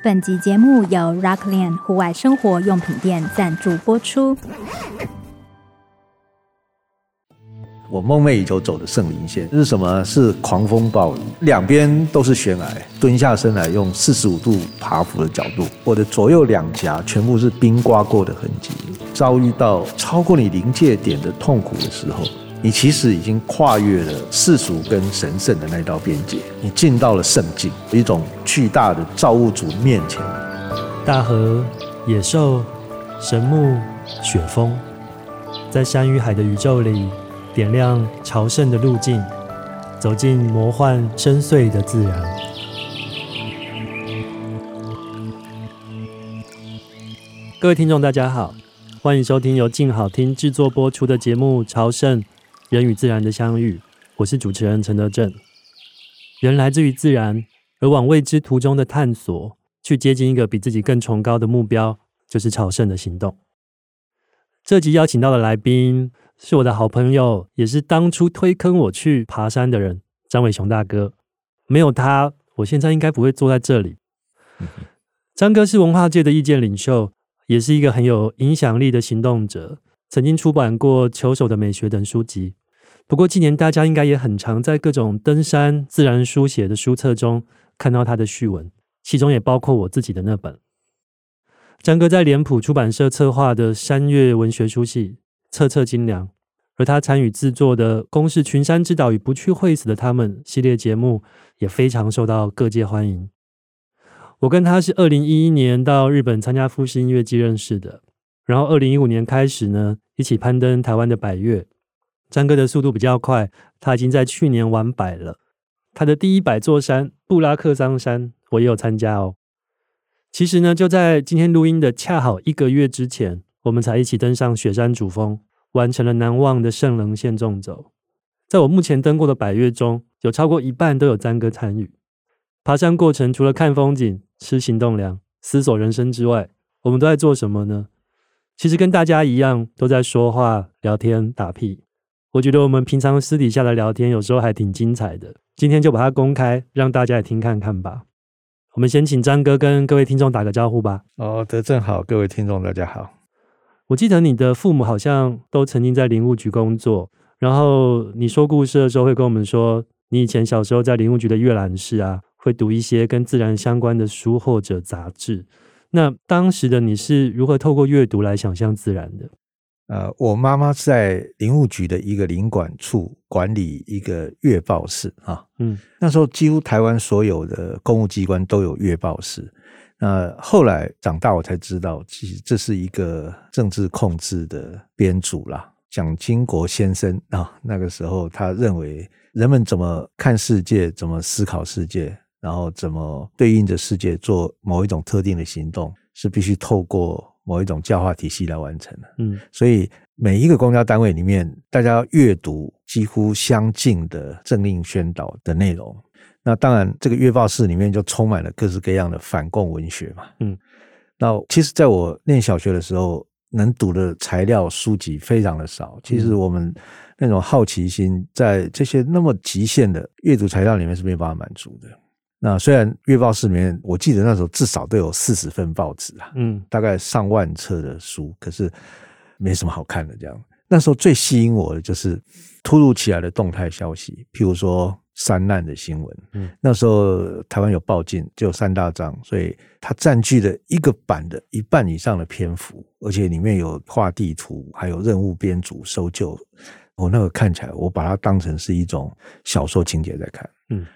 本集节目由 Rockland 户外生活用品店赞助播出。我梦寐以求走的圣林线，是什么？是狂风暴雨，两边都是悬崖，蹲下身来用四十五度爬伏的角度，我的左右两颊全部是冰刮过的痕迹。遭遇到超过你临界点的痛苦的时候，你其实已经跨越了世俗跟神圣的那道边界，你进到了圣境，一种巨大的造物主面前。大河、野兽、神木、雪峰，在山与海的宇宙里。点亮朝圣的路径，走进魔幻深邃的自然。各位听众，大家好，欢迎收听由静好听制作播出的节目《朝圣：人与自然的相遇》。我是主持人陈德正。人来自于自然，而往未知途中的探索，去接近一个比自己更崇高的目标，就是朝圣的行动。这集邀请到的来宾。是我的好朋友，也是当初推坑我去爬山的人，张伟雄大哥。没有他，我现在应该不会坐在这里。张哥是文化界的意见领袖，也是一个很有影响力的行动者，曾经出版过《球手的美学》等书籍。不过，近年大家应该也很常在各种登山、自然书写的书册中看到他的序文，其中也包括我自己的那本。张哥在脸谱出版社策划的山岳文学书系。册册精良，而他参与制作的《公视群山之岛与不去会死的他们》系列节目也非常受到各界欢迎。我跟他是二零一一年到日本参加富士音乐季认识的，然后二零一五年开始呢，一起攀登台湾的百岳。张哥的速度比较快，他已经在去年完百了。他的第一百座山布拉克桑山，我也有参加哦。其实呢，就在今天录音的恰好一个月之前。我们才一起登上雪山主峰，完成了难忘的圣棱线纵走。在我目前登过的百岳中，有超过一半都有詹哥参与。爬山过程除了看风景、吃行动粮、思索人生之外，我们都在做什么呢？其实跟大家一样，都在说话、聊天、打屁。我觉得我们平常私底下的聊天，有时候还挺精彩的。今天就把它公开，让大家也听看看吧。我们先请张哥跟各位听众打个招呼吧。哦，德正好，各位听众大家好。我记得你的父母好像都曾经在林务局工作，然后你说故事的时候会跟我们说，你以前小时候在林务局的阅览室啊，会读一些跟自然相关的书或者杂志。那当时的你是如何透过阅读来想象自然的？呃，我妈妈在林务局的一个林管处管理一个月报室啊，嗯，那时候几乎台湾所有的公务机关都有月报室。那后来长大，我才知道，其实这是一个政治控制的编组啦。蒋经国先生啊，那个时候他认为人们怎么看世界，怎么思考世界，然后怎么对应着世界做某一种特定的行动，是必须透过某一种教化体系来完成的。嗯，所以每一个公家单位里面，大家要阅读几乎相近的政令宣导的内容。那当然，这个月报室里面就充满了各式各样的反共文学嘛。嗯，那其实在我念小学的时候，能读的材料书籍非常的少。其实我们那种好奇心，在这些那么极限的阅读材料里面是没有办法满足的。那虽然月报室里面，我记得那时候至少都有四十份报纸啊，嗯，大概上万册的书，可是没什么好看的。这样，那时候最吸引我的就是突如其来的动态消息，譬如说。山难的新闻，嗯，那时候台湾有报禁，就有三大章，所以它占据了一个版的一半以上的篇幅，而且里面有画地图，还有任务编组、搜救。我那个看起来，我把它当成是一种小说情节在看，嗯，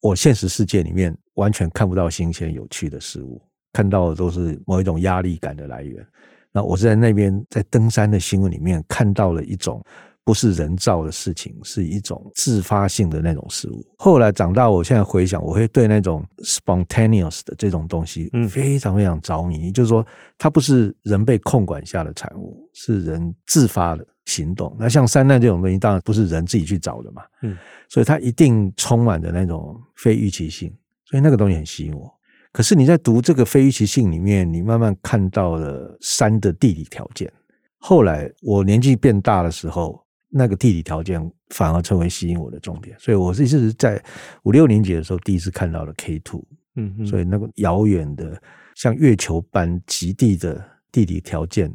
我现实世界里面完全看不到新鲜有趣的事物，看到的都是某一种压力感的来源。那我是在那边在登山的新闻里面看到了一种。不是人造的事情，是一种自发性的那种事物。后来长大，我现在回想，我会对那种 spontaneous 的这种东西，非常非常着迷。嗯、就是说，它不是人被控管下的产物，是人自发的行动。那像山难这种东西，当然不是人自己去找的嘛。嗯，所以它一定充满着那种非预期性，所以那个东西很吸引我。可是你在读这个非预期性里面，你慢慢看到了山的地理条件。后来我年纪变大的时候。那个地理条件反而成为吸引我的重点，所以我是一直在五六年级的时候第一次看到了 K2，嗯嗯，所以那个遥远的像月球般极地的地理条件，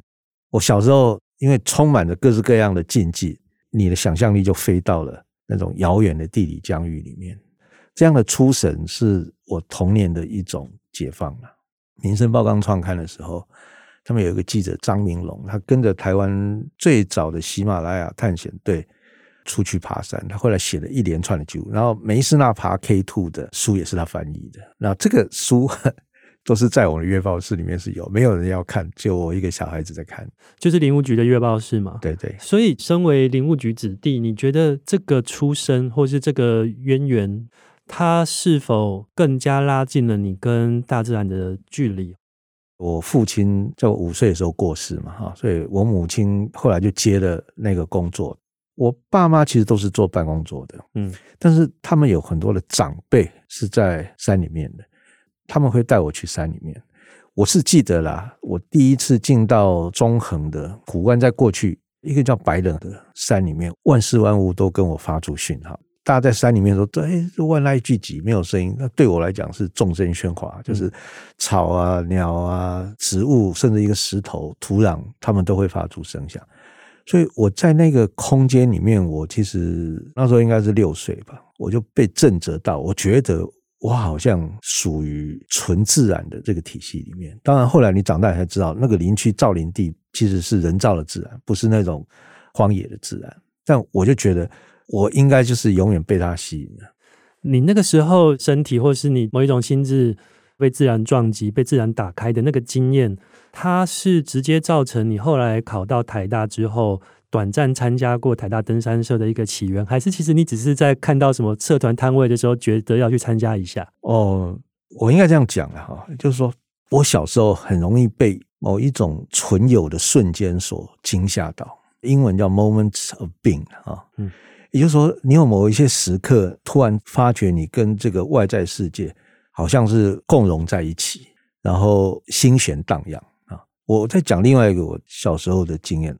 我小时候因为充满着各式各样的禁忌，你的想象力就飞到了那种遥远的地理疆域里面。这样的出神是我童年的一种解放啊。民生报刚创刊的时候，他们有一个记者张明龙，他跟着台湾最早的喜马拉雅探险队出去爬山，他后来写了一连串的记录，然后梅斯纳爬 K Two 的书也是他翻译的。那这个书 都是在我的月报室里面是有，没有人要看，只有我一个小孩子在看，就是林务局的月报室嘛。对对。所以，身为林务局子弟，你觉得这个出身或是这个渊源？它是否更加拉近了你跟大自然的距离？我父亲在我五岁的时候过世嘛，哈，所以我母亲后来就接了那个工作。我爸妈其实都是做办公桌的，嗯，但是他们有很多的长辈是在山里面的，他们会带我去山里面。我是记得啦，我第一次进到中横的古湾，在过去一个叫白冷的山里面，万事万物都跟我发出讯号。大家在山里面说：“对，万籁俱寂，没有声音。”那对我来讲是众声喧哗，就是草啊、鸟啊、植物，甚至一个石头、土壤，他们都会发出声响。所以我在那个空间里面，我其实那时候应该是六岁吧，我就被震慑到，我觉得我好像属于纯自然的这个体系里面。当然，后来你长大才知道，那个林区造林地其实是人造的自然，不是那种荒野的自然。但我就觉得。我应该就是永远被它吸引了。你那个时候身体，或是你某一种心智被自然撞击、被自然打开的那个经验，它是直接造成你后来考到台大之后，短暂参加过台大登山社的一个起源，还是其实你只是在看到什么社团摊位的时候，觉得要去参加一下？哦，我应该这样讲了哈，就是说我小时候很容易被某一种存有的瞬间所惊吓到，英文叫 moments of being 啊，嗯。也就是说，你有某一些时刻，突然发觉你跟这个外在世界好像是共融在一起，然后心弦荡漾啊！我在讲另外一个我小时候的经验，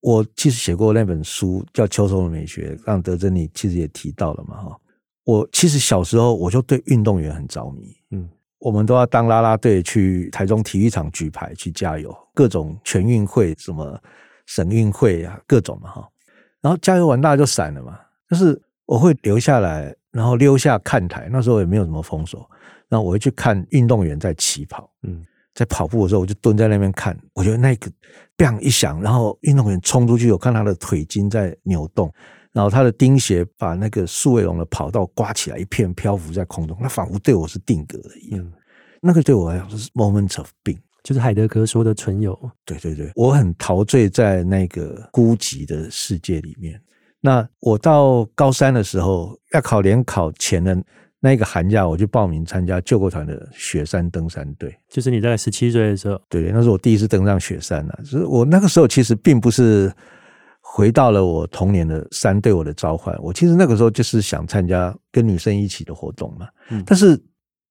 我其实写过那本书叫《秋收的美学》，让德珍你其实也提到了嘛哈。我其实小时候我就对运动员很着迷，嗯，我们都要当啦啦队去台中体育场举牌去加油，各种全运会、什么省运会啊，各种嘛哈。然后加油完大家就散了嘛，就是我会留下来，然后溜下看台。那时候也没有什么封锁，然后我会去看运动员在起跑。嗯，在跑步的时候，我就蹲在那边看。我觉得那个“砰”一响，然后运动员冲出去，我看他的腿筋在扭动，然后他的钉鞋把那个数位龙的跑道刮起来，一片漂浮在空中，那仿佛对我是定格的一样。那个对我来讲是 moment of being。就是海德格说的存有，对对对，我很陶醉在那个孤寂的世界里面。那我到高三的时候，要考联考前的那一个寒假，我就报名参加救国团的雪山登山队。就是你在十七岁的时候，对，那是我第一次登上雪山了。就是我那个时候其实并不是回到了我童年的山对我的召唤，我其实那个时候就是想参加跟女生一起的活动嘛。嗯，但是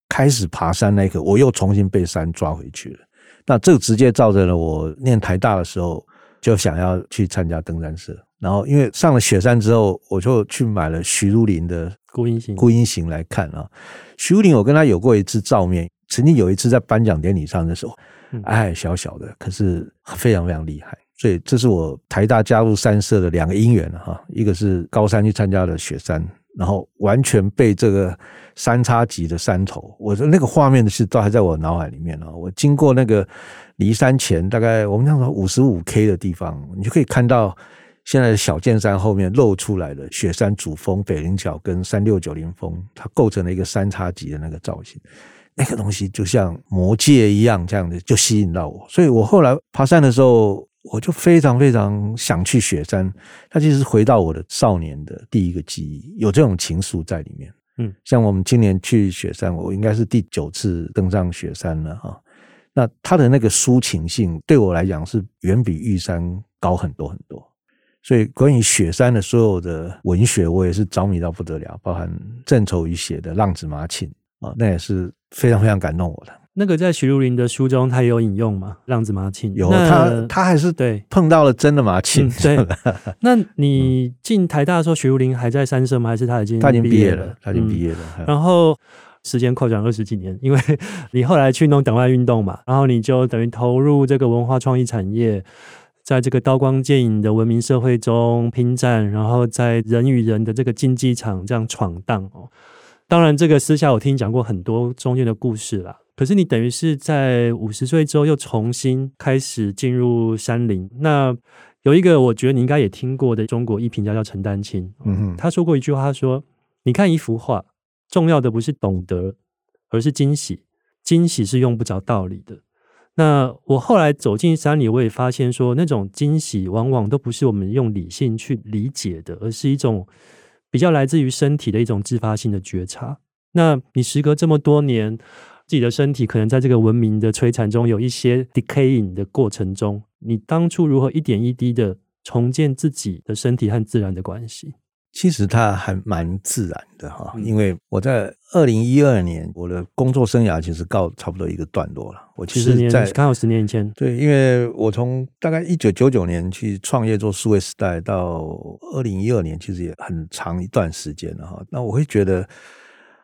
开始爬山那一刻，我又重新被山抓回去了。那这个直接造成了我念台大的时候就想要去参加登山社，然后因为上了雪山之后，我就去买了徐如林的《孤鹰行》孤鹰行来看啊。徐如林，我跟他有过一次照面，曾经有一次在颁奖典礼上的时候，矮矮小小的，可是非常非常厉害。所以这是我台大加入山社的两个因缘哈，一个是高三去参加了雪山。然后完全被这个三叉戟的山头，我的那个画面的是都还在我脑海里面啊。我经过那个离山前大概我们那时候五十五 K 的地方，你就可以看到现在的小剑山后面露出来的雪山主峰北灵角跟三六九零峰，它构成了一个三叉戟的那个造型。那个东西就像魔戒一样，这样的就吸引到我。所以我后来爬山的时候。我就非常非常想去雪山，它其实回到我的少年的第一个记忆，有这种情愫在里面。嗯，像我们今年去雪山，我应该是第九次登上雪山了哈。那它的那个抒情性对我来讲是远比玉山高很多很多，所以关于雪山的所有的文学，我也是着迷到不得了，包含郑愁予写的《浪子麻庆》啊，那也是非常非常感动我的。那个在徐如林的书中，他也有引用嘛？浪子麻庆有他，他还是对碰到了真的麻庆。对，那你进台大的时候，徐如林还在三社吗？还是他已经他已经毕业了？他已经毕业了。然后时间扩展二十几年，因为你后来去弄党外运动嘛，然后你就等于投入这个文化创意产业，在这个刀光剑影的文明社会中拼战，然后在人与人的这个竞技场这样闯荡哦。当然，这个私下我听你讲过很多中间的故事啦。可是你等于是在五十岁之后又重新开始进入山林。那有一个我觉得你应该也听过的中国艺评家叫陈丹青，嗯哼，他说过一句话，他说：“你看一幅画，重要的不是懂得，而是惊喜。惊喜是用不着道理的。”那我后来走进山里，我也发现说，那种惊喜往往都不是我们用理性去理解的，而是一种比较来自于身体的一种自发性的觉察。那你时隔这么多年，自己的身体可能在这个文明的摧残中有一些 decaying 的过程中，你当初如何一点一滴的重建自己的身体和自然的关系？其实它还蛮自然的哈，因为我在二零一二年我的工作生涯其实告差不多一个段落了。我其实在刚好十年前，对，因为我从大概一九九九年去创业做数位时代到二零一二年，其实也很长一段时间了哈。那我会觉得。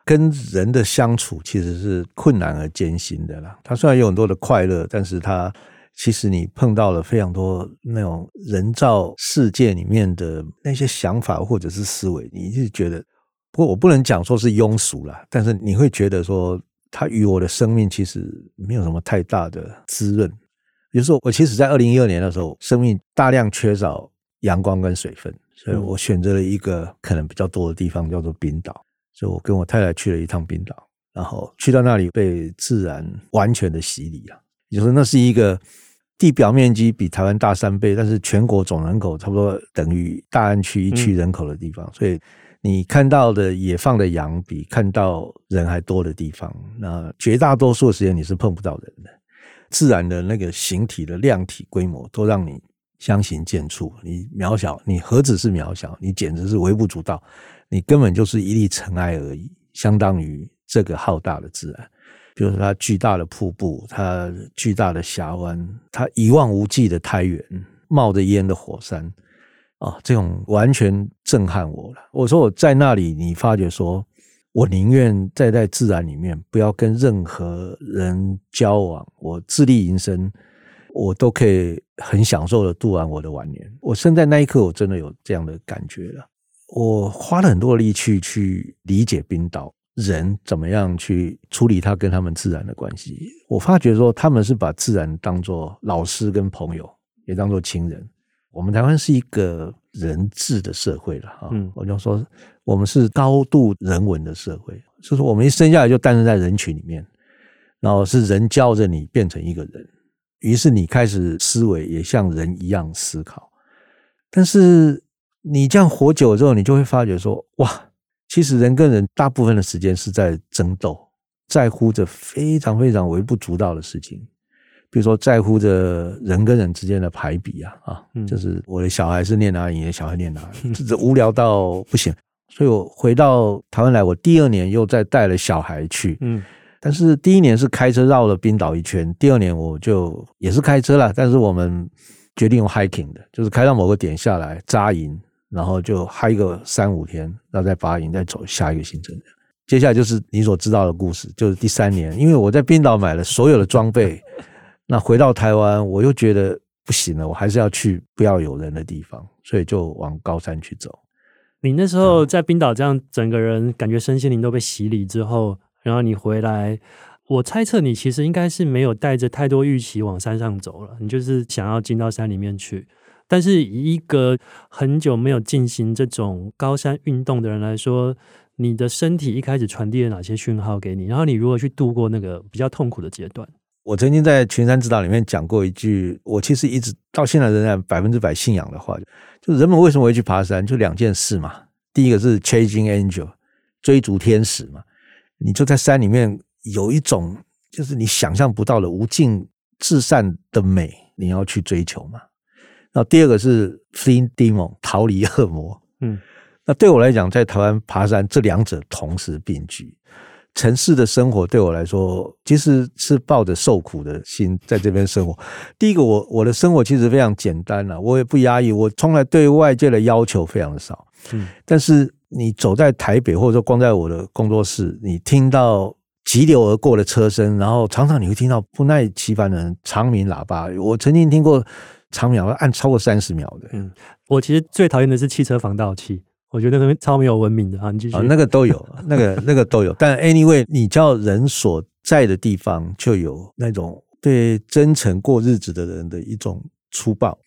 跟人的相处其实是困难而艰辛的啦。他虽然有很多的快乐，但是他其实你碰到了非常多那种人造世界里面的那些想法或者是思维，你是觉得，不过我不能讲说是庸俗啦，但是你会觉得说，它与我的生命其实没有什么太大的滋润。比如说，我其实在二零一二年的时候，生命大量缺少阳光跟水分，所以我选择了一个可能比较多的地方，叫做冰岛。所以我跟我太太去了一趟冰岛，然后去到那里被自然完全的洗礼啊！也就是说，那是一个地表面积比台湾大三倍，但是全国总人口差不多等于大安区一区人口的地方，所以你看到的野放的羊比看到人还多的地方，那绝大多数的时间你是碰不到人的。自然的那个形体的量体规模都让你相形见绌，你渺小，你何止是渺小，你简直是微不足道。你根本就是一粒尘埃而已，相当于这个浩大的自然。比如说，它巨大的瀑布，它巨大的峡湾，它一望无际的苔原，冒着烟的火山，啊、这种完全震撼我了。我说我在那里，你发觉说，我宁愿在在自然里面，不要跟任何人交往，我自力营生，我都可以很享受的度完我的晚年。我生在那一刻，我真的有这样的感觉了。我花了很多力气去理解冰岛人怎么样去处理他跟他们自然的关系。我发觉说他们是把自然当作老师跟朋友，也当作亲人。我们台湾是一个人治的社会了哈，我就说我们是高度人文的社会，就是我们一生下来就诞生在人群里面，然后是人教着你变成一个人，于是你开始思维也像人一样思考，但是。你这样活久了之后，你就会发觉说，哇，其实人跟人大部分的时间是在争斗，在乎着非常非常微不足道的事情，比如说在乎着人跟人之间的排比啊啊，就是我的小孩是念哪里，你的小孩念哪里，这无聊到不行。所以我回到台湾来，我第二年又再带了小孩去，嗯，但是第一年是开车绕了冰岛一圈，第二年我就也是开车啦，但是我们决定用 hiking 的，就是开到某个点下来扎营。然后就嗨个三五天，然后再发营，再走下一个行程。接下来就是你所知道的故事，就是第三年，因为我在冰岛买了所有的装备，那回到台湾，我又觉得不行了，我还是要去不要有人的地方，所以就往高山去走。你那时候在冰岛这样，整个人感觉身心灵都被洗礼之后，然后你回来，我猜测你其实应该是没有带着太多预期往山上走了，你就是想要进到山里面去。但是以一个很久没有进行这种高山运动的人来说，你的身体一开始传递了哪些讯号给你？然后你如何去度过那个比较痛苦的阶段？我曾经在《群山指导》里面讲过一句，我其实一直到现在仍然百分之百信仰的话，就人们为什么会去爬山？就两件事嘛。第一个是 chasing angel，追逐天使嘛。你就在山里面有一种就是你想象不到的无尽至善的美，你要去追求嘛。那第二个是 fleeing demon，逃离恶魔。嗯，那对我来讲，在台湾爬山，这两者同时并举。城市的生活对我来说，其实是抱着受苦的心在这边生活。第一个，我我的生活其实非常简单了，我也不压抑，我从来对外界的要求非常的少。嗯，但是你走在台北，或者说光在我的工作室，你听到急流而过的车声，然后常常你会听到不耐其烦的人长鸣喇叭。我曾经听过长秒要按超过三十秒的。嗯，我其实最讨厌的是汽车防盗器，我觉得那个超没有文明的啊。你继续，那个都有，那个那个都有。但 anyway，你叫人所在的地方，就有那种对真诚过日子的人的一种粗暴。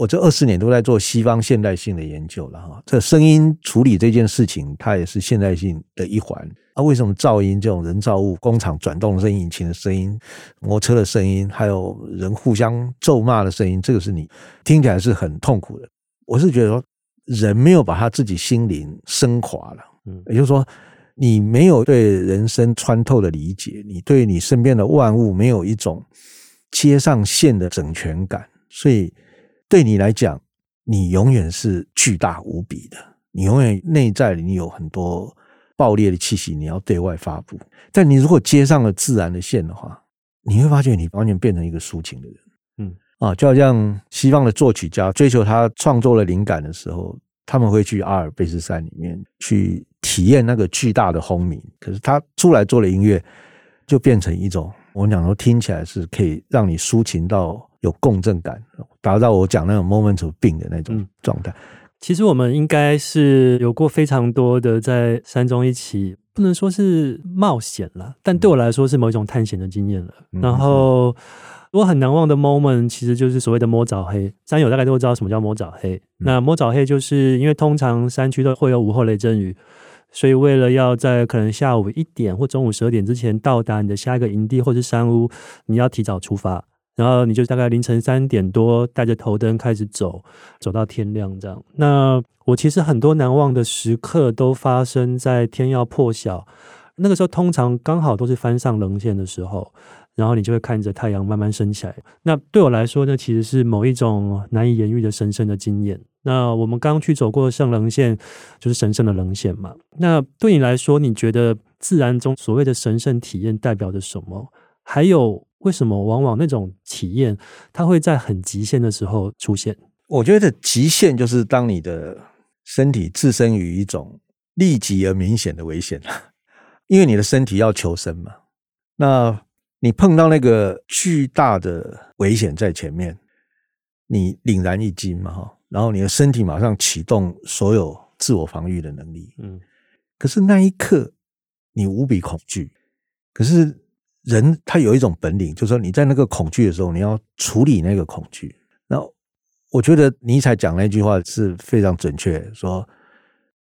我这二十年都在做西方现代性的研究了哈，这声音处理这件事情，它也是现代性的一环。啊，为什么噪音这种人造物、工厂转动声、引擎的声音、摩托车的声音，还有人互相咒骂的声音，这个是你听起来是很痛苦的。我是觉得说，人没有把他自己心灵升华了，嗯，也就是说，你没有对人生穿透的理解，你对你身边的万物没有一种接上线的整全感，所以。对你来讲，你永远是巨大无比的。你永远内在里你有很多爆裂的气息，你要对外发布。但你如果接上了自然的线的话，你会发觉你完全变成一个抒情的人。嗯啊，就好像西方的作曲家追求他创作的灵感的时候，他们会去阿尔卑斯山里面去体验那个巨大的轰鸣。可是他出来做的音乐，就变成一种我们讲说听起来是可以让你抒情到。有共振感，达到我讲那种 moment of being 的那种状态。其实我们应该是有过非常多的在山中一起，不能说是冒险了，但对我来说是某一种探险的经验了。然后我很难忘的 moment，其实就是所谓的摸早黑。山友大概都会知道什么叫摸早黑。那摸早黑就是因为通常山区都会有午后雷阵雨，所以为了要在可能下午一点或中午十二点之前到达你的下一个营地或是山屋，你要提早出发。然后你就大概凌晨三点多带着头灯开始走，走到天亮这样。那我其实很多难忘的时刻都发生在天要破晓那个时候，通常刚好都是翻上棱线的时候，然后你就会看着太阳慢慢升起来。那对我来说呢，其实是某一种难以言喻的神圣的经验。那我们刚去走过圣棱线，就是神圣的棱线嘛。那对你来说，你觉得自然中所谓的神圣体验代表着什么？还有？为什么往往那种体验，它会在很极限的时候出现？我觉得极限就是当你的身体置身于一种立即而明显的危险，因为你的身体要求生嘛。那你碰到那个巨大的危险在前面，你凛然一惊嘛，哈，然后你的身体马上启动所有自我防御的能力。嗯，可是那一刻你无比恐惧，可是。人他有一种本领，就是说你在那个恐惧的时候，你要处理那个恐惧。那我觉得尼采讲那句话是非常准确，说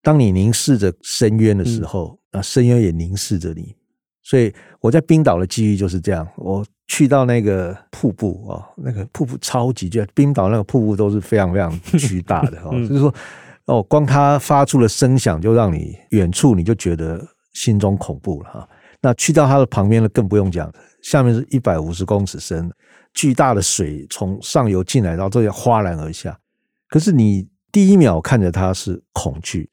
当你凝视着深渊的时候，那深渊也凝视着你。所以我在冰岛的记忆就是这样，我去到那个瀑布啊，那个瀑布超级巨，冰岛那个瀑布都是非常非常巨大的，就是说哦，光它发出了声响就让你远处你就觉得心中恐怖了哈。那去到它的旁边呢，更不用讲，下面是一百五十公尺深，巨大的水从上游进来，然后这样哗然而下。可是你第一秒看着它是恐惧，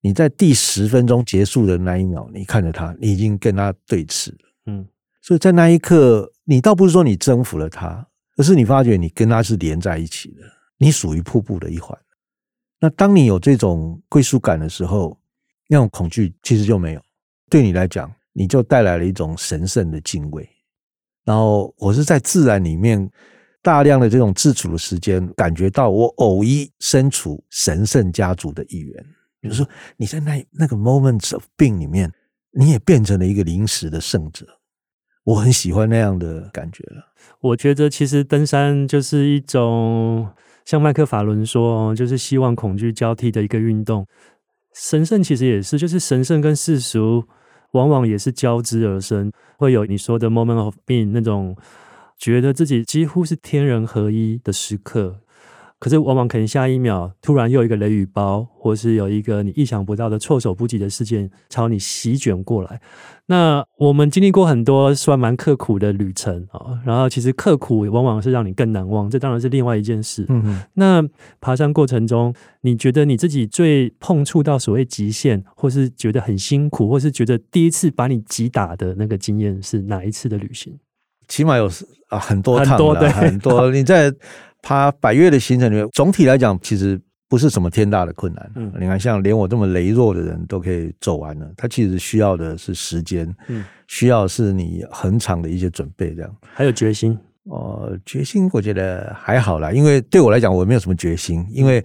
你在第十分钟结束的那一秒，你看着它，你已经跟它对峙了。嗯，所以在那一刻，你倒不是说你征服了它，而是你发觉你跟它是连在一起的，你属于瀑布的一环。那当你有这种归属感的时候，那种恐惧其实就没有，对你来讲。你就带来了一种神圣的敬畏，然后我是在自然里面大量的这种自处的时间，感觉到我偶一身处神圣家族的一员。比如说你在那那个 moments of 病里面，你也变成了一个临时的圣者。我很喜欢那样的感觉了。我觉得其实登山就是一种像麦克法伦说，就是希望恐惧交替的一个运动。神圣其实也是，就是神圣跟世俗。往往也是交织而生，会有你说的 moment of being 那种觉得自己几乎是天人合一的时刻。可是往往可能下一秒突然又有一个雷雨包，或是有一个你意想不到的措手不及的事件朝你席卷过来。那我们经历过很多算蛮刻苦的旅程啊，然后其实刻苦往往是让你更难忘，这当然是另外一件事。嗯哼。那爬山过程中，你觉得你自己最碰触到所谓极限，或是觉得很辛苦，或是觉得第一次把你击打的那个经验是哪一次的旅行？起码有啊很多趟很多对很多 你在。爬百越的行程里面，总体来讲其实不是什么天大的困难。嗯，你看，像连我这么羸弱的人都可以走完了，他其实需要的是时间，嗯，需要是你很长的一些准备，这样还有决心。哦、呃，决心我觉得还好啦，因为对我来讲，我没有什么决心，因为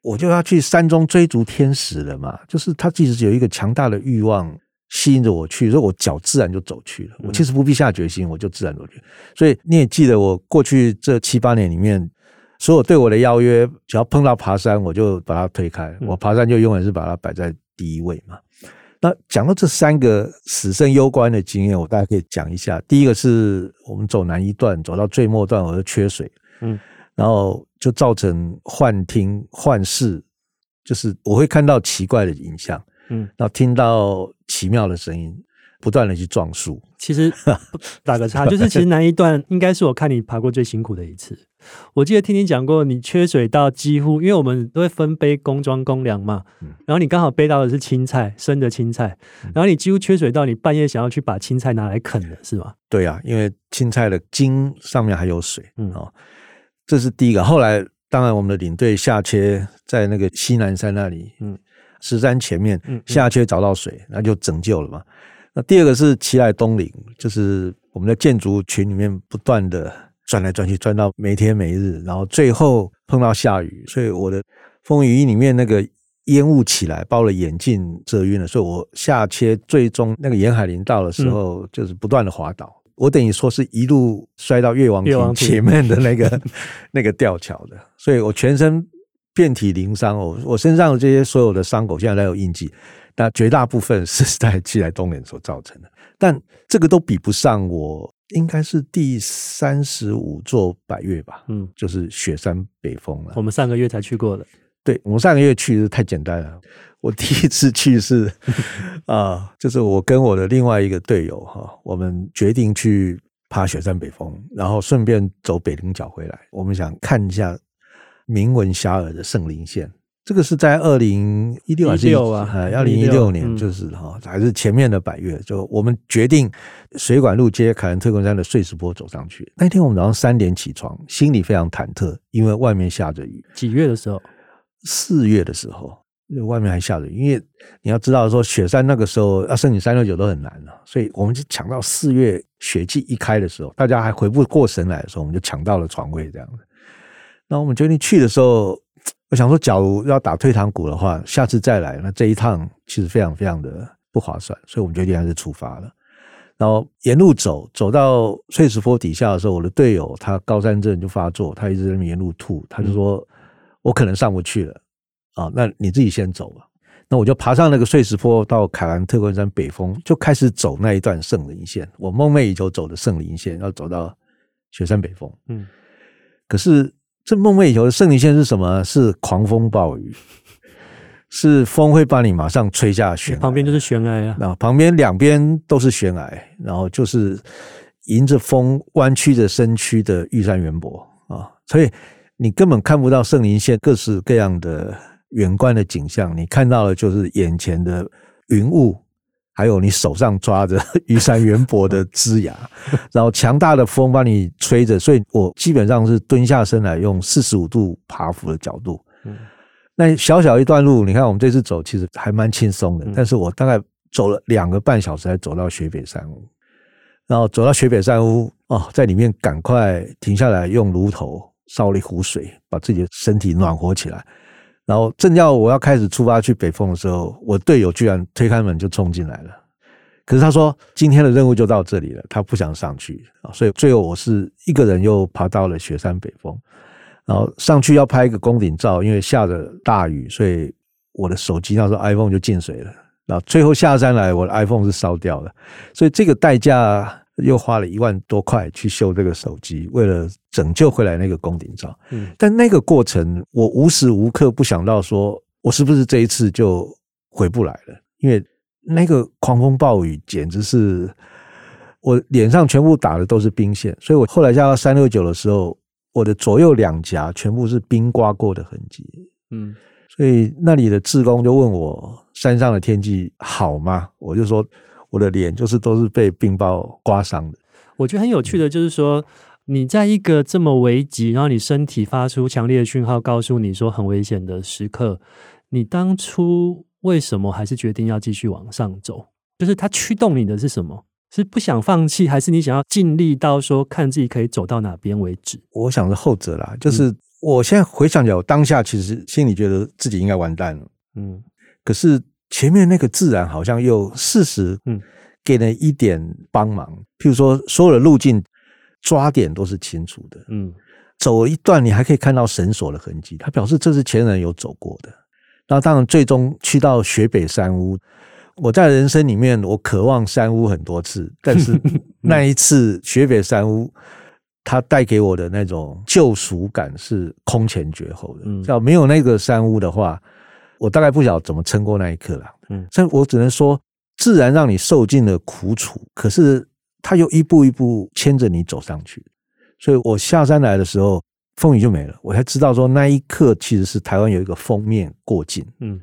我就要去山中追逐天使了嘛。就是他其实有一个强大的欲望吸引着我去，所以我脚自然就走去了。我其实不必下决心，我就自然走去。所以你也记得，我过去这七八年里面，所有对我的邀约，只要碰到爬山，我就把它推开。我爬山就永远是把它摆在第一位嘛。那讲到这三个死生攸关的经验，我大家可以讲一下。第一个是我们走南一段，走到最末段，我就缺水，嗯，然后就造成幻听幻视，就是我会看到奇怪的影像，嗯，然后听到奇妙的声音。不断的去撞树，其实打个岔，就是其实那一段应该是我看你爬过最辛苦的一次。我记得听你讲过，你缺水到几乎，因为我们都会分杯工装公粮嘛，然后你刚好背到的是青菜，生的青菜，然后你几乎缺水到你半夜想要去把青菜拿来啃了，是吗？对啊，因为青菜的茎上面还有水，嗯哦，这是第一个。后来当然我们的领队下切在那个西南山那里，嗯，石山前面下去找到水，那就拯救了嘛。那第二个是奇来东岭，就是我们的建筑群里面不断的转来转去，转到没天没日，然后最后碰到下雨，所以我的风雨衣里面那个烟雾起来，把我的眼镜遮晕了，所以我下切最终那个沿海林道的时候，就是不断的滑倒，嗯、我等于说是一路摔到越王亭前面的那个 那个吊桥的，所以我全身遍体鳞伤，哦我身上的这些所有的伤口现在都有印记。那绝大部分是在奇莱东岭所造成的，但这个都比不上我应该是第三十五座百岳吧，嗯，就是雪山北峰了。我们上个月才去过的，对，我们上个月去是太简单了。我第一次去是 啊、呃，就是我跟我的另外一个队友哈，我们决定去爬雪山北峰，然后顺便走北棱角回来。我们想看一下名闻遐迩的圣灵线。这个是在二零一六还是16啊？二零一六年就是哈，还是前面的百月，就我们决定水管路接凯恩特昆山的碎石坡走上去。那天我们早上三点起床，心里非常忐忑，因为外面下着雨。几月的时候？四月的时候，外面还下着雨。因为你要知道说，雪山那个时候要申请三六九都很难了，所以我们就抢到四月雪季一开的时候，大家还回不过神来的时候，我们就抢到了床位这样子。那我们决定去的时候。我想说，假如要打退堂鼓的话，下次再来，那这一趟其实非常非常的不划算，所以我们决定还是出发了。然后沿路走，走到碎石坡底下的时候，我的队友他高山症就发作，他一直在那沿路吐，他就说：“我可能上不去了啊，那你自己先走吧。”那我就爬上那个碎石坡，到凯兰特昆山北峰，就开始走那一段圣林线，我梦寐以求走的圣林线，要走到雪山北峰。嗯，可是。这梦寐以求的圣棱线是什么？是狂风暴雨，是风会把你马上吹下悬崖，旁边就是悬崖啊。那旁边两边都是悬崖，然后就是迎着风弯曲着身躯的玉山圆柏啊，所以你根本看不到圣灵线各式各样的远观的景象，你看到的就是眼前的云雾。还有你手上抓着 玉山圆柏的枝芽，然后强大的风把你吹着，所以我基本上是蹲下身来用四十五度爬伏的角度。那小小一段路，你看我们这次走其实还蛮轻松的，但是我大概走了两个半小时才走到雪北山屋，然后走到雪北山屋哦，在里面赶快停下来用炉头烧了一壶水，把自己的身体暖和起来。然后正要我要开始出发去北峰的时候，我队友居然推开门就冲进来了。可是他说今天的任务就到这里了，他不想上去，所以最后我是一个人又爬到了雪山北峰。然后上去要拍一个攻顶照，因为下着大雨，所以我的手机那时候 iPhone 就进水了。然后最后下山来，我的 iPhone 是烧掉了，所以这个代价。又花了一万多块去修这个手机，为了拯救回来那个宫顶照。嗯，但那个过程，我无时无刻不想到说，我是不是这一次就回不来了？因为那个狂风暴雨简直是，我脸上全部打的都是冰线，所以我后来下到三六九的时候，我的左右两颊全部是冰刮过的痕迹。嗯，所以那里的志工就问我山上的天气好吗？我就说。我的脸就是都是被冰雹刮伤的。我觉得很有趣的，就是说你在一个这么危急，然后你身体发出强烈的讯号，告诉你说很危险的时刻，你当初为什么还是决定要继续往上走？就是它驱动你的是什么？是不想放弃，还是你想要尽力到说看自己可以走到哪边为止？我想是后者啦。就是我现在回想起来，我当下其实心里觉得自己应该完蛋了。嗯，可是前面那个自然好像又适时嗯给了一点帮忙。譬如说，所有的路径抓点都是清楚的。嗯，走了一段你还可以看到绳索的痕迹，他表示这是前人有走过的。然后当然最终去到雪北山屋。我在人生里面，我渴望山屋很多次，但是 那一次雪北山屋，它带给我的那种救赎感是空前绝后的。嗯，要没有那个山屋的话，我大概不晓得怎么撑过那一刻了。嗯，所以我只能说，自然让你受尽了苦楚，可是它又一步一步牵着你走上去。所以我下山来的时候，风雨就没了，我才知道说那一刻其实是台湾有一个封面过境。嗯。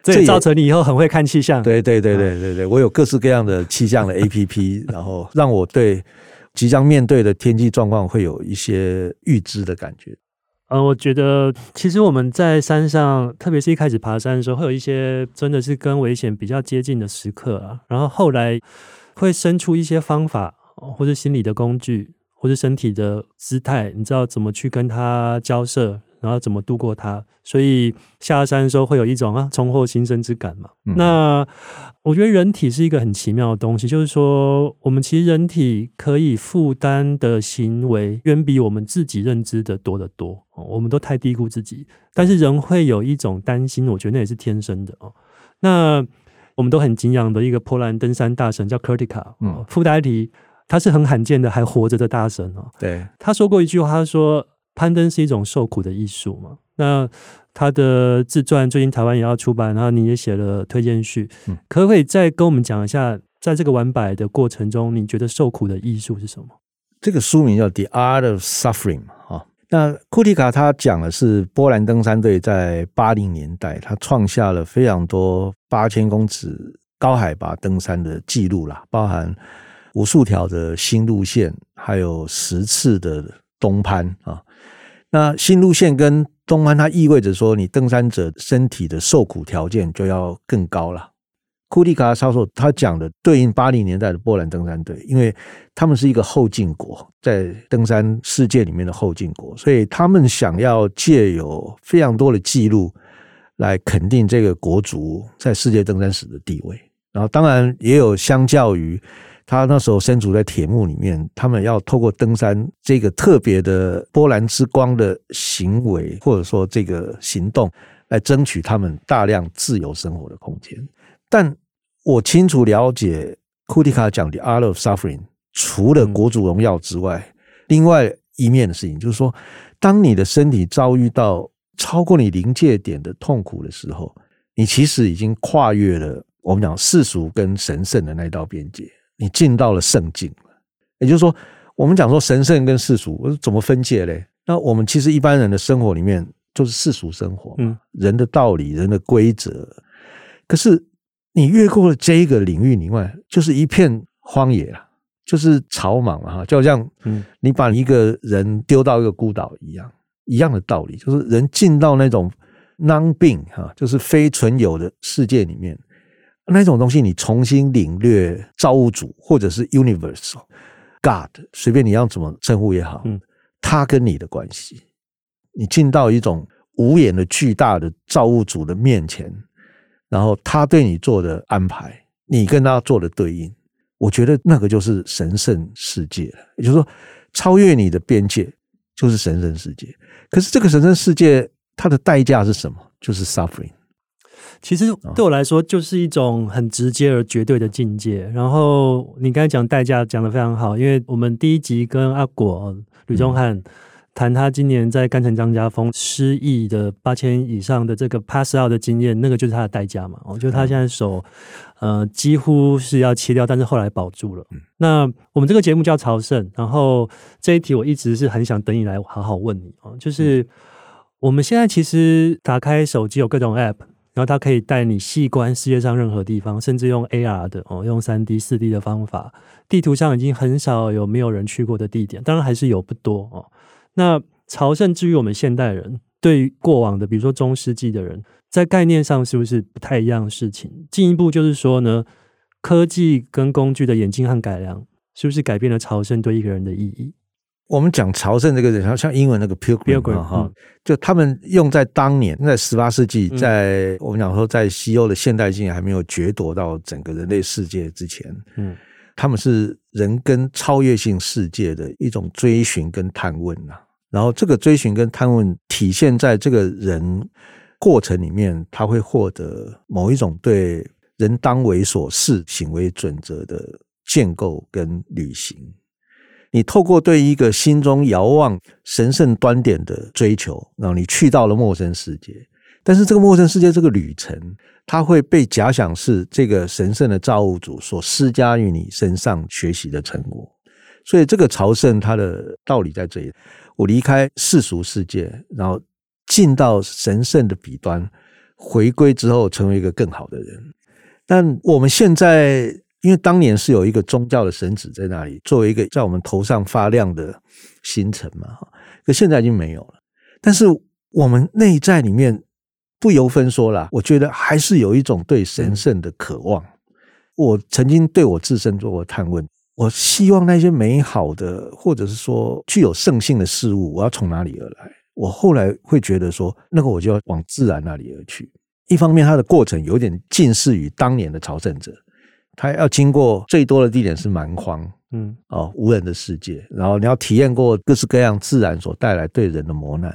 这也造成你以后很会看气象。对对对对对对，我有各式各样的气象的 APP，然后让我对即将面对的天气状况会有一些预知的感觉。嗯，我觉得其实我们在山上，特别是一开始爬山的时候，会有一些真的是跟危险比较接近的时刻啊。然后后来会生出一些方法，或者心理的工具，或者身体的姿态，你知道怎么去跟它交涉。然后怎么度过它？所以下山的时候会有一种啊重获新生之感嘛。嗯、那我觉得人体是一个很奇妙的东西，就是说我们其实人体可以负担的行为远比我们自己认知的多得多。我们都太低估自己，但是人会有一种担心，我觉得那也是天生的哦。那我们都很敬仰的一个波兰登山大神叫 Kurtika，嗯，傅呆提，他是很罕见的还活着的大神哦。对，他说过一句话，他说。攀登是一种受苦的艺术嘛？那他的自传最近台湾也要出版，然后你也写了推荐序，嗯、可不可以再跟我们讲一下，在这个完摆的过程中，你觉得受苦的艺术是什么？这个书名叫《The Art of Suffering》哈。那库蒂卡他讲的是波兰登山队在八零年代，他创下了非常多八千公尺高海拔登山的记录啦，包含无数条的新路线，还有十次的东攀啊。那新路线跟东攀，它意味着说，你登山者身体的受苦条件就要更高了。库蒂卡教授他讲的对应八零年代的波兰登山队，因为他们是一个后进国，在登山世界里面的后进国，所以他们想要借有非常多的记录来肯定这个国足在世界登山史的地位。然后，当然也有相较于。他那时候身处在铁幕里面，他们要透过登山这个特别的波兰之光的行为，或者说这个行动，来争取他们大量自由生活的空间。但我清楚了解库蒂卡讲的 art of suffering，除了国主荣耀之外，另外一面的事情就是说，当你的身体遭遇到超过你临界点的痛苦的时候，你其实已经跨越了我们讲世俗跟神圣的那道边界。你进到了圣境了，也就是说，我们讲说神圣跟世俗怎么分界嘞？那我们其实一般人的生活里面就是世俗生活，嗯，人的道理、人的规则。可是你越过了这一个领域以外，就是一片荒野了，就是草莽了哈，就好像嗯，你把一个人丢到一个孤岛一样，一样的道理，就是人进到那种 non-being 哈，就是非存有的世界里面。那种东西，你重新领略造物主，或者是 universal God，随便你要怎么称呼也好，嗯，他跟你的关系，你进到一种无眼的巨大的造物主的面前，然后他对你做的安排，你跟他做的对应，我觉得那个就是神圣世界了。也就是说，超越你的边界就是神圣世界。可是这个神圣世界，它的代价是什么？就是 suffering。其实对我来说，就是一种很直接而绝对的境界。然后你刚才讲代价讲的非常好，因为我们第一集跟阿果吕宗翰谈他今年在干城张家峰失忆的八千以上的这个 pass out 的经验，那个就是他的代价嘛。我觉得他现在手呃几乎是要切掉，但是后来保住了。那我们这个节目叫朝圣，然后这一题我一直是很想等你来好好问你哦，就是我们现在其实打开手机有各种 app。然后它可以带你细观世界上任何地方，甚至用 AR 的哦，用三 D、四 D 的方法，地图上已经很少有没有人去过的地点，当然还是有不多哦。那朝圣至于我们现代人，对于过往的，比如说中世纪的人，在概念上是不是不太一样的事情？进一步就是说呢，科技跟工具的演进和改良，是不是改变了朝圣对一个人的意义？我们讲朝圣这个人，像像英文那个 pilgrim 哈、嗯，就他们用在当年，在十八世纪，在、嗯、我们讲说，在西欧的现代性还没有掠夺到整个人类世界之前，嗯，他们是人跟超越性世界的一种追寻跟探问呐。然后这个追寻跟探问体现在这个人过程里面，他会获得某一种对人当为所事行为准则的建构跟履行。你透过对一个心中遥望神圣端点的追求，然后你去到了陌生世界。但是这个陌生世界这个旅程，它会被假想是这个神圣的造物主所施加于你身上学习的成果。所以这个朝圣它的道理在这里：我离开世俗世界，然后进到神圣的彼端，回归之后成为一个更好的人。但我们现在。因为当年是有一个宗教的神只在那里，作为一个在我们头上发亮的星辰嘛，哈，可现在已经没有了。但是我们内在里面不由分说啦，我觉得还是有一种对神圣的渴望。我曾经对我自身做过探问，我希望那些美好的，或者是说具有圣性的事物，我要从哪里而来？我后来会觉得说，那个我就要往自然那里而去。一方面，它的过程有点近似于当年的朝圣者。他要经过最多的地点是蛮荒，嗯，哦，无人的世界，然后你要体验过各式各样自然所带来对人的磨难。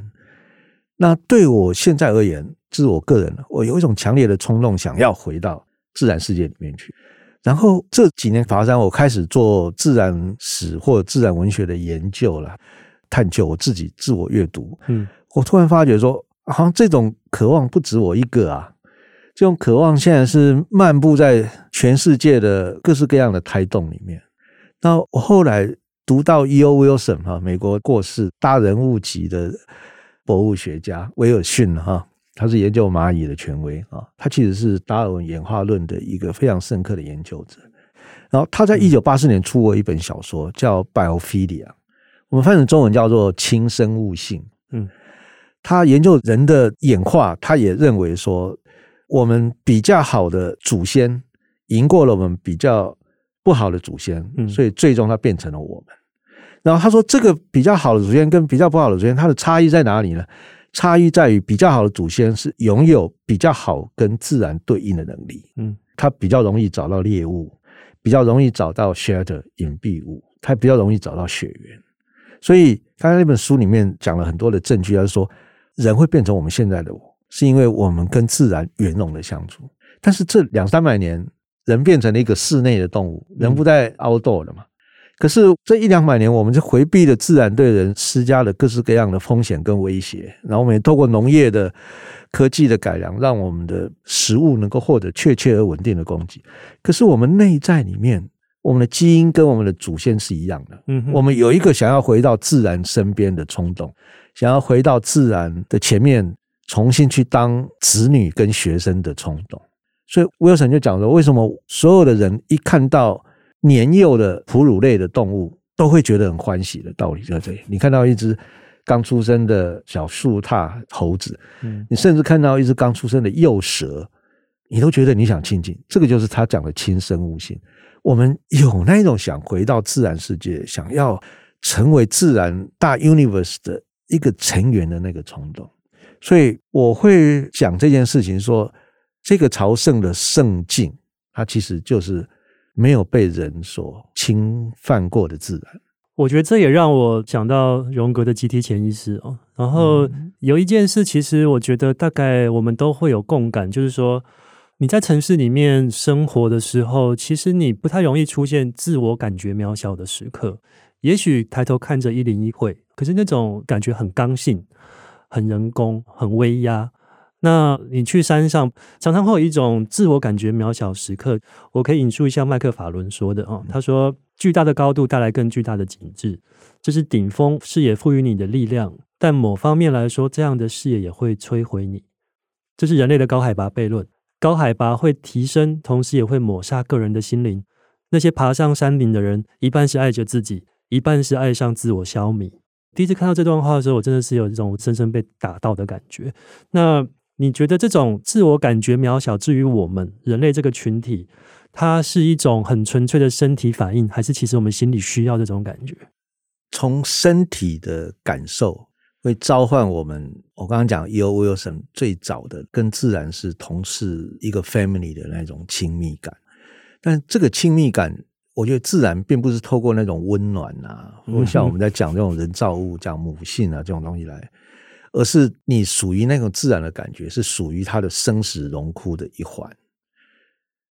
那对我现在而言，这是我个人，我有一种强烈的冲动，想要回到自然世界里面去。然后这几年爬山，我开始做自然史或自然文学的研究了，探究我自己自我阅读。嗯，我突然发觉说，好像这种渴望不止我一个啊。这种渴望现在是漫步在全世界的各式各样的胎动里面。那我后来读到 E.O. Wilson 哈，美国过世大人物级的博物学家威尔逊哈，他是研究蚂蚁的权威啊，他其实是达尔文演化论的一个非常深刻的研究者。然后他在一九八四年出过一本小说叫《Biophilia》，我们翻译中文叫做《轻生物性》。嗯，他研究人的演化，他也认为说。我们比较好的祖先赢过了我们比较不好的祖先，所以最终它变成了我们。然后他说，这个比较好的祖先跟比较不好的祖先，它的差异在哪里呢？差异在于比较好的祖先是拥有比较好跟自然对应的能力，嗯，它比较容易找到猎物，比较容易找到 shelter 隐蔽物，它比较容易找到血缘。所以刚才那本书里面讲了很多的证据，就是说人会变成我们现在的我。是因为我们跟自然圆融的相处，但是这两三百年，人变成了一个室内的动物，人不再 outdoor 了嘛。可是这一两百年，我们就回避了自然对人施加的各式各样的风险跟威胁，然后我们也透过农业的科技的改良，让我们的食物能够获得确切而稳定的供给。可是我们内在里面，我们的基因跟我们的祖先是一样的，嗯，我们有一个想要回到自然身边的冲动，想要回到自然的前面。重新去当子女跟学生的冲动，所以 Wilson 就讲说，为什么所有的人一看到年幼的哺乳类的动物，都会觉得很欢喜的道理就在这里。你看到一只刚出生的小树獭猴子，嗯，你甚至看到一只刚出生的幼蛇，你都觉得你想亲近。这个就是他讲的亲生物性。我们有那种想回到自然世界，想要成为自然大 universe 的一个成员的那个冲动。所以我会讲这件事情，说这个朝圣的圣境，它其实就是没有被人所侵犯过的自然。我觉得这也让我讲到荣格的集体潜意识哦。然后有一件事，其实我觉得大概我们都会有共感，就是说你在城市里面生活的时候，其实你不太容易出现自我感觉渺小的时刻。也许抬头看着一零一会，可是那种感觉很刚性。很人工，很威压。那你去山上，常常会有一种自我感觉渺小时刻。我可以引述一下麦克法伦说的哦，他说：“巨大的高度带来更巨大的景致，这是顶峰视野赋予你的力量。但某方面来说，这样的视野也会摧毁你。这是人类的高海拔悖论。高海拔会提升，同时也会抹杀个人的心灵。那些爬上山顶的人，一半是爱着自己，一半是爱上自我消弭。第一次看到这段话的时候，我真的是有一种深深被打到的感觉。那你觉得这种自我感觉渺小，至于我们人类这个群体，它是一种很纯粹的身体反应，还是其实我们心里需要这种感觉？从身体的感受会召唤我们。我刚刚讲 E.O. Wilson 最早的跟自然是同事一个 family 的那种亲密感，但这个亲密感，我觉得自然并不是透过那种温暖啊，或像我们在讲这种人造物，讲母性啊这种东西来，而是你属于那种自然的感觉，是属于它的生死荣枯的一环。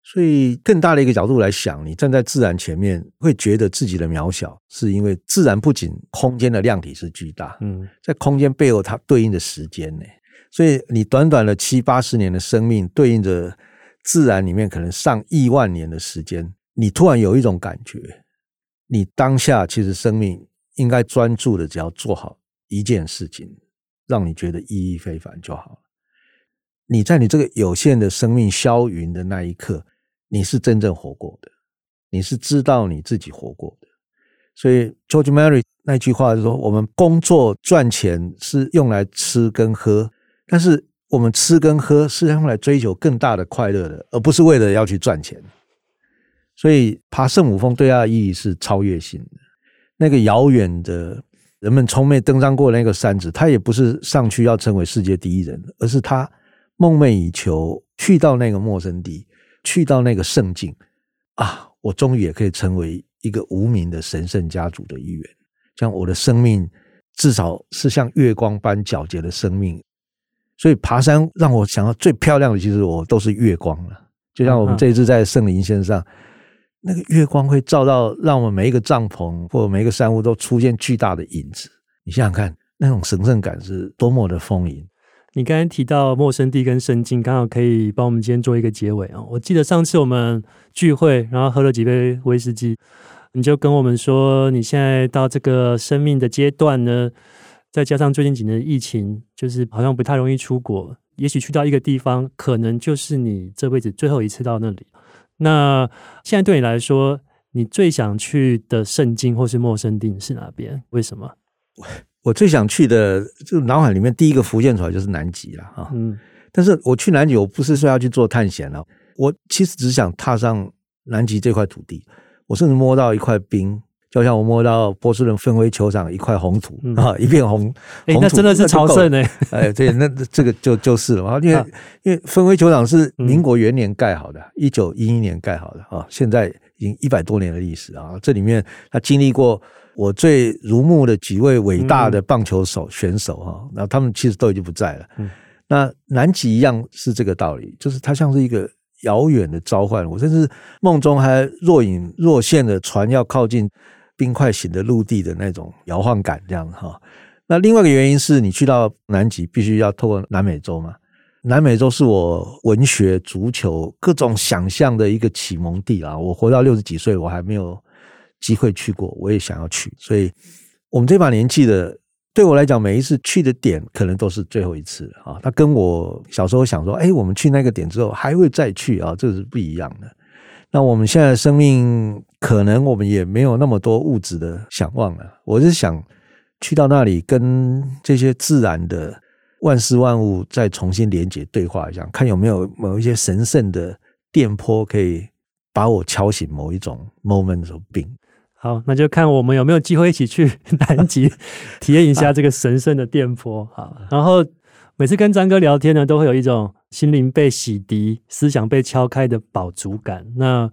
所以，更大的一个角度来想，你站在自然前面，会觉得自己的渺小，是因为自然不仅空间的量体是巨大，嗯，在空间背后它对应的时间呢，所以你短短的七八十年的生命，对应着自然里面可能上亿万年的时间，你突然有一种感觉，你当下其实生命应该专注的，只要做好一件事情，让你觉得意义非凡就好了。你在你这个有限的生命消云的那一刻。你是真正活过的，你是知道你自己活过的，所以 George Mary 那句话就是说：我们工作赚钱是用来吃跟喝，但是我们吃跟喝是用来追求更大的快乐的，而不是为了要去赚钱。所以爬圣母峰对他的意义是超越性的。那个遥远的人们从没登上过那个山子，他也不是上去要成为世界第一人，而是他梦寐以求去到那个陌生地。去到那个圣境啊，我终于也可以成为一个无名的神圣家族的一员。像我的生命，至少是像月光般皎洁的生命。所以爬山让我想到最漂亮的，其实我都是月光了。就像我们这一次在圣棱线上，那个月光会照到，让我们每一个帐篷或每一个山屋都出现巨大的影子。你想想看，那种神圣感是多么的丰盈。你刚才提到陌生地跟圣经，刚好可以帮我们今天做一个结尾啊！我记得上次我们聚会，然后喝了几杯威士忌，你就跟我们说，你现在到这个生命的阶段呢，再加上最近几年的疫情，就是好像不太容易出国，也许去到一个地方，可能就是你这辈子最后一次到那里。那现在对你来说，你最想去的圣境或是陌生地是哪边？为什么？我最想去的，就脑海里面第一个浮现出来就是南极了啊！嗯，但是我去南极，我不是说要去做探险了，我其实只想踏上南极这块土地，我甚至摸到一块冰，就像我摸到波士顿分会球场一块红土啊，一片红，哎，那真的是朝圣哎！哎，对，那这个就就是了嘛，因为因为分会球场是民国元年盖好的，一九一一年盖好的啊，现在已经一百多年的历史啊，这里面它经历过。我最如目的几位伟大的棒球手选手哈，那他们其实都已经不在了。那南极一样是这个道理，就是它像是一个遥远的召唤。我甚至梦中还若隐若现的船要靠近冰块型的陆地的那种摇晃感，这样哈。那另外一个原因是你去到南极必须要透过南美洲嘛？南美洲是我文学、足球各种想象的一个启蒙地啊！我活到六十几岁，我还没有。机会去过，我也想要去，所以我们这把年纪的，对我来讲，每一次去的点可能都是最后一次啊。他跟我小时候想说，哎，我们去那个点之后还会再去啊，这是不一样的。那我们现在生命，可能我们也没有那么多物质的想望了。我是想去到那里，跟这些自然的万事万物再重新连接对话一下，看有没有某一些神圣的电波可以把我敲醒某一种 moment of being。好，那就看我们有没有机会一起去南极体验一下这个神圣的电波。好，然后每次跟张哥聊天呢，都会有一种心灵被洗涤、思想被敲开的饱足感。那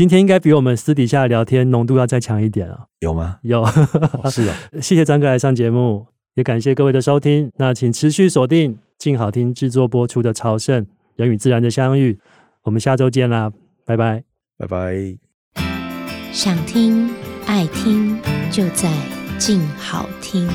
今天应该比我们私底下聊天浓度要再强一点啊。有吗？有，哦、是的。谢谢张哥来上节目，也感谢各位的收听。那请持续锁定静好听制作播出的《朝圣人与自然的相遇》，我们下周见啦，拜拜，拜拜。想听。爱听就在静好听。